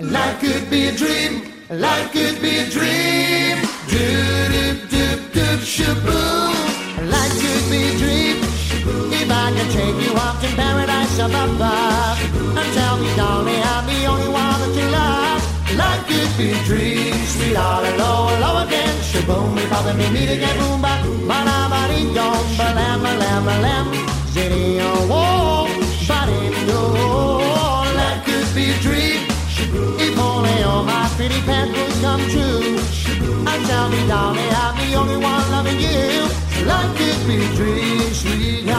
Life could be a dream. Life could be a dream. Doop doop doop doop shaboom. Life could be a dream. If I could take you up to paradise up above and tell me, darling, I'm the only one that you love. Life could be a dream. Sweet all low, low again. Shaboom, we probably meet again. Boom, ba, da, ba, dee, dom, ba, lam, ba, lam, ba, lam. Pretty pants would come true. And tell me, darling, I'm the only one loving you. Life could be a dream, sweetheart.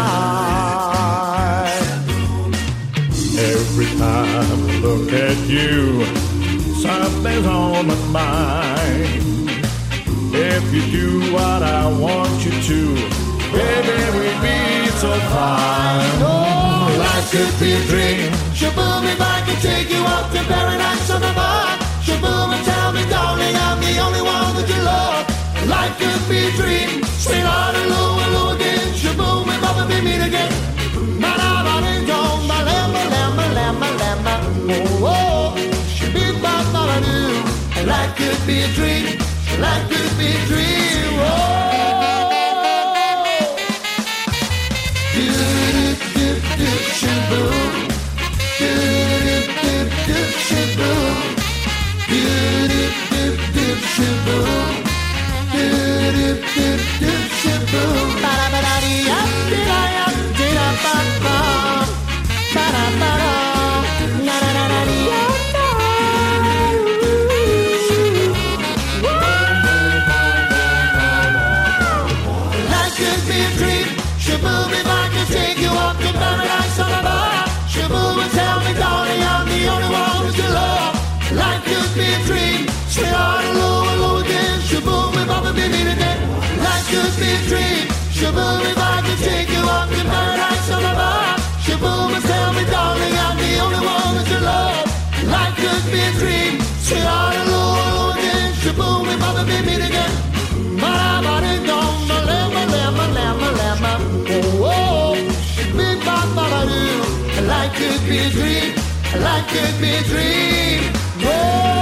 Every time I look at you, something's on my mind. If you do what I want you to, baby, we'd be so fine. Oh, life could be a dream. Oh, oh, beep-ba-ba-ba-doo. Life could be a dream. A dream. Oh. Do-do-do-do, shaboom. Do-do-do-do, shaboom. Do-do-do-do, shaboom. Do-do-do-do, shaboom. Shaboom, if I could take you up to paradise on a bar. Shaboom, and tell me, darling, I'm the only one that you love. Life could be a dream. Sweetheart, hello, hello again. Shaboom, if I could meet again. Ba-da-ba-dee-dum, ba-lam-ba-lam-ba-lam-ba-lam-ba. Oh, oh, beep-ba-ba-ba-doo. Life could be a dream. Life could be a dream. Oh.